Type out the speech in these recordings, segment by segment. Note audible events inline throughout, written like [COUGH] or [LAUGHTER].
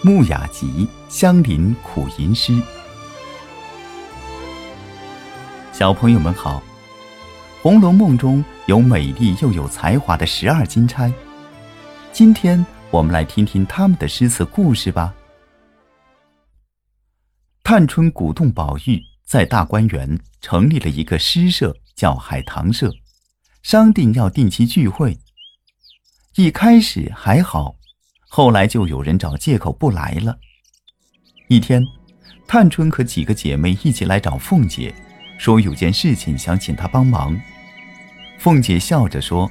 木雅集香林苦吟诗。小朋友们好，《红楼梦》中有美丽又有才华的十二金钗，今天我们来听听他们的诗词故事吧。探春鼓动宝玉在大观园成立了一个诗社，叫海棠社，商定要定期聚会。一开始还好。后来就有人找借口不来了。一天，探春和几个姐妹一起来找凤姐，说有件事情想请她帮忙。凤姐笑着说：“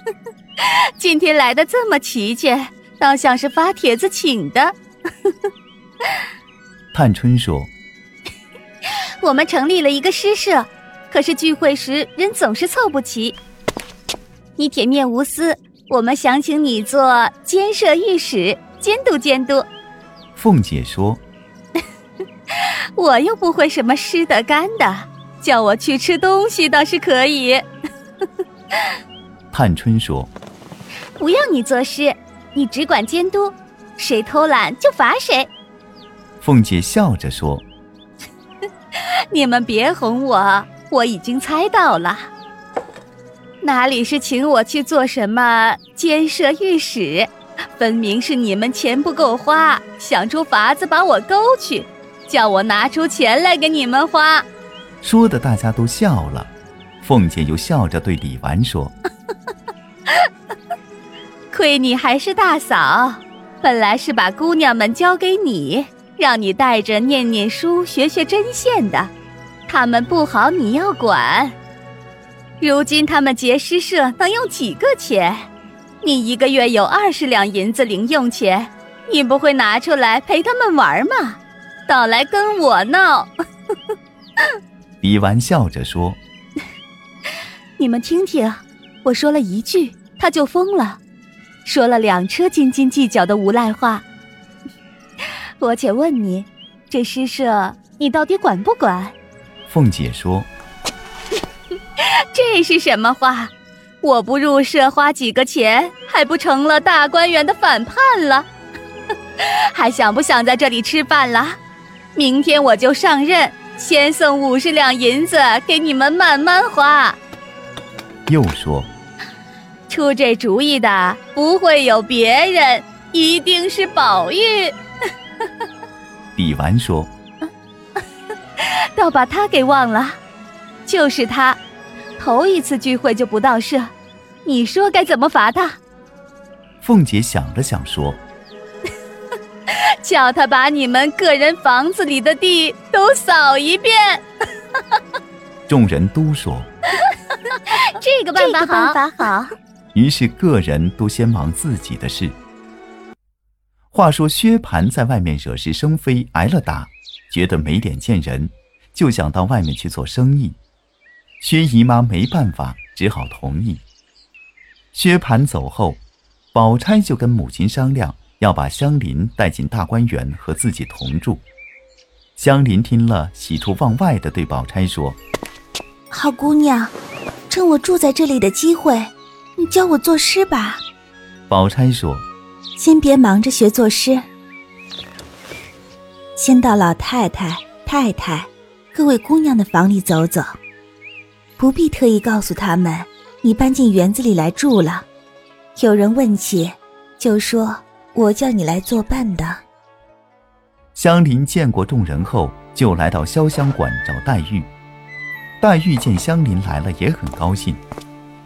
[LAUGHS] 今天来的这么齐全，倒像是发帖子请的。[LAUGHS] ”探春说：“ [LAUGHS] 我们成立了一个诗社，可是聚会时人总是凑不齐。你铁面无私。”我们想请你做监舍御史，监督监督。凤姐说：“ [LAUGHS] 我又不会什么湿的干的，叫我去吃东西倒是可以。[LAUGHS] ”探春说：“不要你作诗，你只管监督，谁偷懒就罚谁。”凤姐笑着说：“ [LAUGHS] 你们别哄我，我已经猜到了。”哪里是请我去做什么监舍御史？分明是你们钱不够花，想出法子把我勾去，叫我拿出钱来给你们花。说的大家都笑了。凤姐又笑着对李纨说：“亏你还是大嫂，本来是把姑娘们交给你，让你带着念念书、学学针线的，他们不好，你要管。”如今他们结诗社能用几个钱？你一个月有二十两银子零用钱，你不会拿出来陪他们玩吗？倒来跟我闹！李纨笑着说：“ [LAUGHS] 你们听听，我说了一句，他就疯了，说了两车斤斤计较的无赖话。[LAUGHS] 我且问你，这诗社你到底管不管？”凤姐说。[LAUGHS] 这是什么话？我不入社花几个钱，还不成了大观园的反叛了？[LAUGHS] 还想不想在这里吃饭了？明天我就上任，先送五十两银子给你们慢慢花。又说，出这主意的不会有别人，一定是宝玉。李纨说，[LAUGHS] 倒把他给忘了，就是他。头一次聚会就不到社，你说该怎么罚他？凤姐想了想说：“ [LAUGHS] 叫他把你们个人房子里的地都扫一遍。[LAUGHS] ”众人都说：“ [LAUGHS] 这个办法办法好。”于是个人都先忙自己的事。话说薛蟠在外面惹是生非，挨了打，觉得没脸见人，就想到外面去做生意。薛姨妈没办法，只好同意。薛蟠走后，宝钗就跟母亲商量，要把香菱带进大观园和自己同住。香菱听了，喜出望外的对宝钗说：“好姑娘，趁我住在这里的机会，你教我作诗吧。”宝钗说：“先别忙着学作诗，先到老太太、太太、各位姑娘的房里走走。”不必特意告诉他们，你搬进园子里来住了。有人问起，就说我叫你来作伴的。香菱见过众人后，就来到潇湘馆找黛玉。黛玉见香菱来了，也很高兴。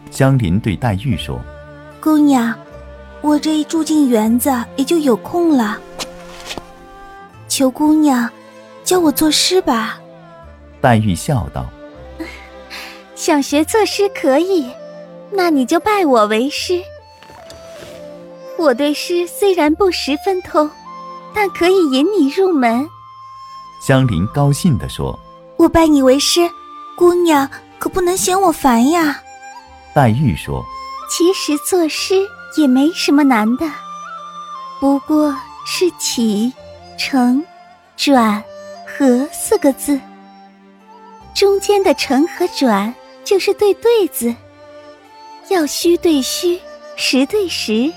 香菱对黛玉说：“姑娘，我这一住进园子，也就有空了。求姑娘，教我作诗吧。”黛玉笑道。想学作诗可以，那你就拜我为师。我对诗虽然不十分通，但可以引你入门。香菱高兴地说：“我拜你为师，姑娘可不能嫌我烦呀。”黛玉说：“其实作诗也没什么难的，不过是起、承、转、合四个字，中间的承和转。”就是对对子，要虚对虚，实对实。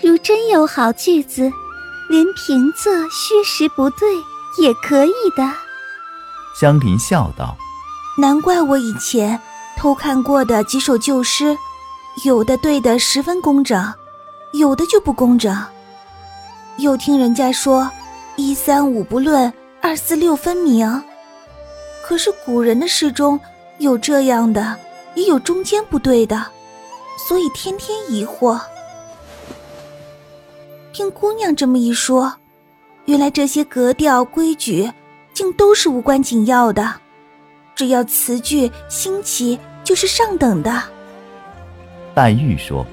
如如真有好句子，连平仄虚实不对也可以的。香菱笑道：“难怪我以前偷看过的几首旧诗，有的对的十分工整，有的就不工整。又听人家说，一三五不论，二四六分明。可是古人的诗中有这样的，也有中间不对的，所以天天疑惑。”听姑娘这么一说，原来这些格调规矩，竟都是无关紧要的，只要词句新奇，就是上等的。黛玉说：“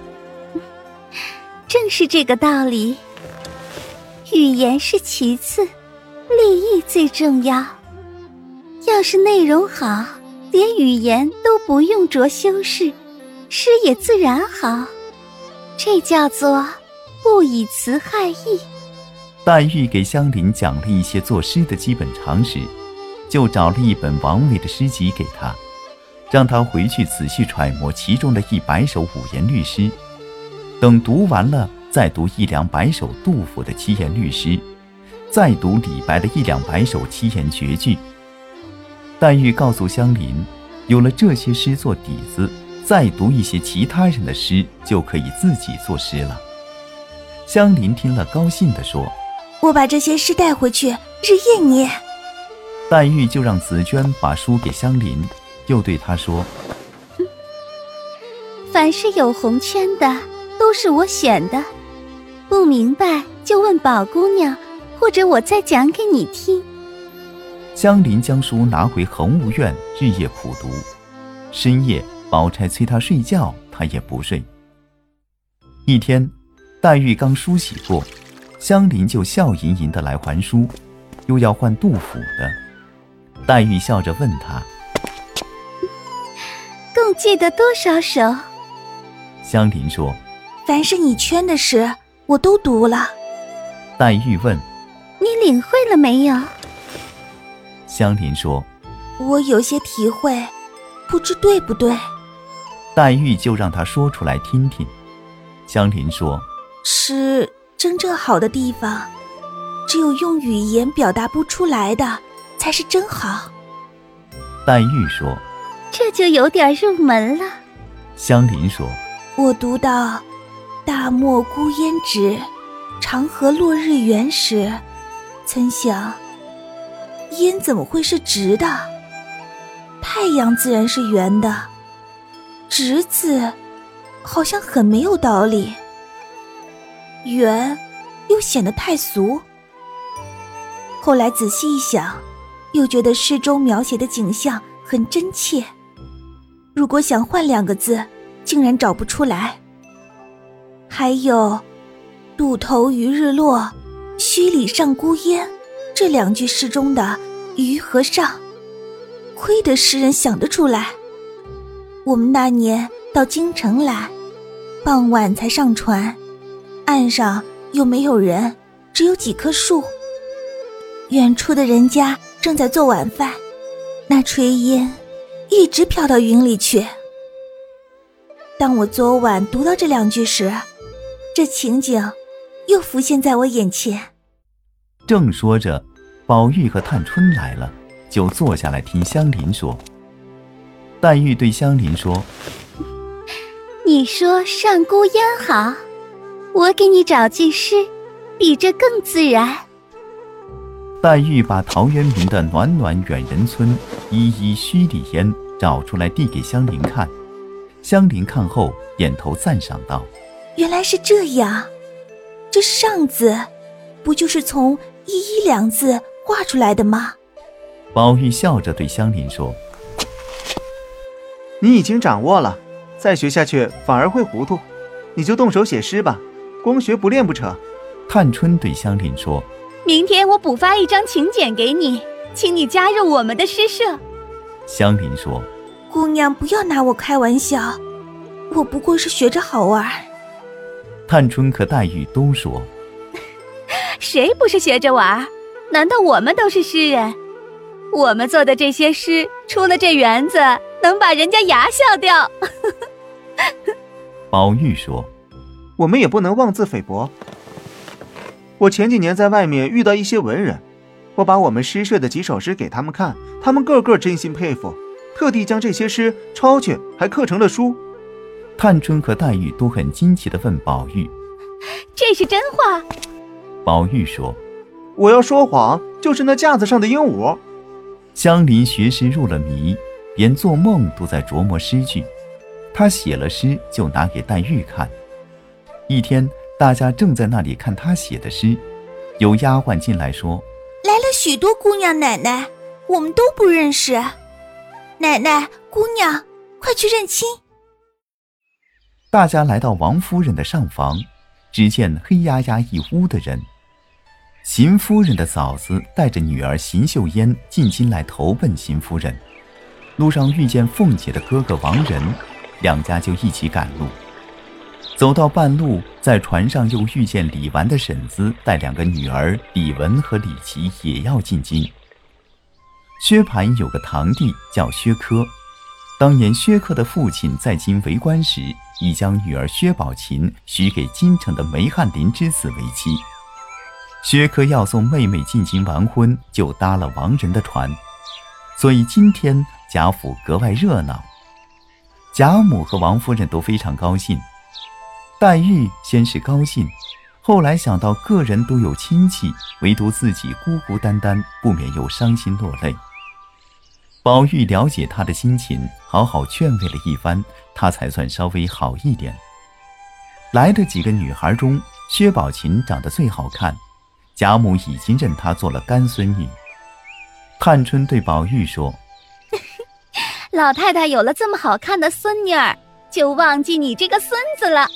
正是这个道理。语言是其次，立意最重要。要是内容好，连语言都不用着修饰，诗也自然好。这叫做。”不以词害意。黛玉给香菱讲了一些作诗的基本常识，就找了一本王维的诗集给他，让他回去仔细揣摩其中的一百首五言律诗。等读完了，再读一两百首杜甫的七言律诗，再读李白的一两百首七言绝句。黛玉告诉香菱，有了这些诗做底子，再读一些其他人的诗，就可以自己作诗了。香菱听了，高兴地说：“我把这些诗带回去，日夜念。”黛玉就让紫娟把书给香菱，又对她说：“凡是有红圈的，都是我选的，不明白就问宝姑娘，或者我再讲给你听。”香菱将书拿回恒芜院，日夜苦读。深夜，宝钗催她睡觉，她也不睡。一天。黛玉刚梳洗过，香菱就笑吟吟的来还书，又要换杜甫的。黛玉笑着问他：“共记得多少首？”香菱说：“凡是你圈的诗，我都读了。”黛玉问：“你领会了没有？”香菱说：“我有些体会，不知对不对。”黛玉就让他说出来听听。香菱说。是真正好的地方，只有用语言表达不出来的，才是真好。黛玉说：“这就有点入门了。”香菱说：“我读到‘大漠孤烟直，长河落日圆’时，曾想，烟怎么会是直的？太阳自然是圆的，直字好像很没有道理。”圆，又显得太俗。后来仔细一想，又觉得诗中描写的景象很真切。如果想换两个字，竟然找不出来。还有“渡头余日落，墟里上孤烟”这两句诗中的“鱼”和“上”，亏得诗人想得出来。我们那年到京城来，傍晚才上船。岸上又没有人，只有几棵树。远处的人家正在做晚饭，那炊烟一直飘到云里去。当我昨晚读到这两句时，这情景又浮现在我眼前。正说着，宝玉和探春来了，就坐下来听香菱说。黛玉对香菱说：“你说上孤烟好。”我给你找句诗，比这更自然。黛玉把陶渊明的“暖暖远人村，依依墟里烟”找出来，递给香菱看。香菱看后，点头赞赏道：“原来是这样，这‘上’字，不就是从‘依依’两字画出来的吗？”宝玉笑着对香菱说：“你已经掌握了，再学下去反而会糊涂，你就动手写诗吧。”光学不练不成。探春对香菱说：“明天我补发一张请柬给你，请你加入我们的诗社。”香菱说：“姑娘不要拿我开玩笑，我不过是学着好玩。”探春和黛玉都说：“ [LAUGHS] 谁不是学着玩？难道我们都是诗人？我们做的这些诗，出了这园子，能把人家牙笑掉。[LAUGHS] ”宝玉说。我们也不能妄自菲薄。我前几年在外面遇到一些文人，我把我们诗社的几首诗给他们看，他们个个真心佩服，特地将这些诗抄去，还刻成了书。探春和黛玉都很惊奇的问宝玉：“这是真话？”宝玉说：“我要说谎，就是那架子上的鹦鹉。”香菱学诗入了迷，连做梦都在琢磨诗句。他写了诗，就拿给黛玉看。一天，大家正在那里看他写的诗，有丫鬟进来说：“来了许多姑娘奶奶，我们都不认识。奶奶、姑娘，快去认亲。”大家来到王夫人的上房，只见黑压压一屋的人。邢夫人的嫂子带着女儿邢秀烟进京来投奔邢夫人，路上遇见凤姐的哥哥王仁，两家就一起赶路。走到半路，在船上又遇见李纨的婶子带两个女儿李文和李琦也要进京。薛蟠有个堂弟叫薛科，当年薛科的父亲在京为官时，已将女儿薛宝琴许给京城的梅翰林之子为妻。薛科要送妹妹进京完婚，就搭了王仁的船，所以今天贾府格外热闹。贾母和王夫人都非常高兴。黛玉先是高兴，后来想到个人都有亲戚，唯独自己孤孤单单，不免又伤心落泪。宝玉了解她的心情，好好劝慰了一番，她才算稍微好一点。来的几个女孩中，薛宝琴长得最好看。贾母已经认她做了干孙女。探春对宝玉说：“ [LAUGHS] 老太太有了这么好看的孙女儿，就忘记你这个孙子了。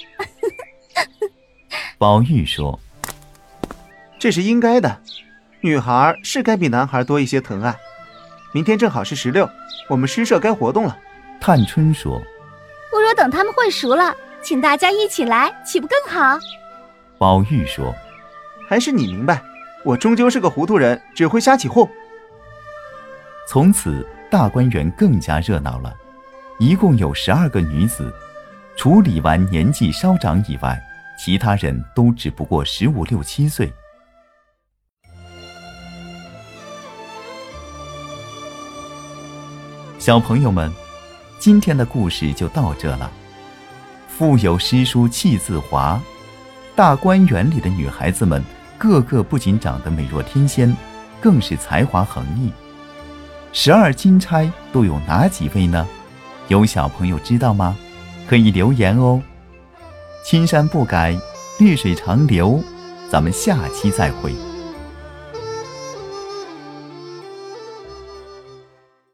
[LAUGHS] ”宝玉说：“这是应该的，女孩是该比男孩多一些疼爱。明天正好是十六，我们诗社该活动了。”探春说：“不如等他们混熟了，请大家一起来，岂不更好？”宝玉说。还是你明白，我终究是个糊涂人，只会瞎起哄。从此大观园更加热闹了，一共有十二个女子，除李纨年纪稍长以外，其他人都只不过十五六七岁。小朋友们，今天的故事就到这了。腹有诗书气自华，大观园里的女孩子们。个个不仅长得美若天仙，更是才华横溢。十二金钗都有哪几位呢？有小朋友知道吗？可以留言哦。青山不改，绿水长流。咱们下期再会。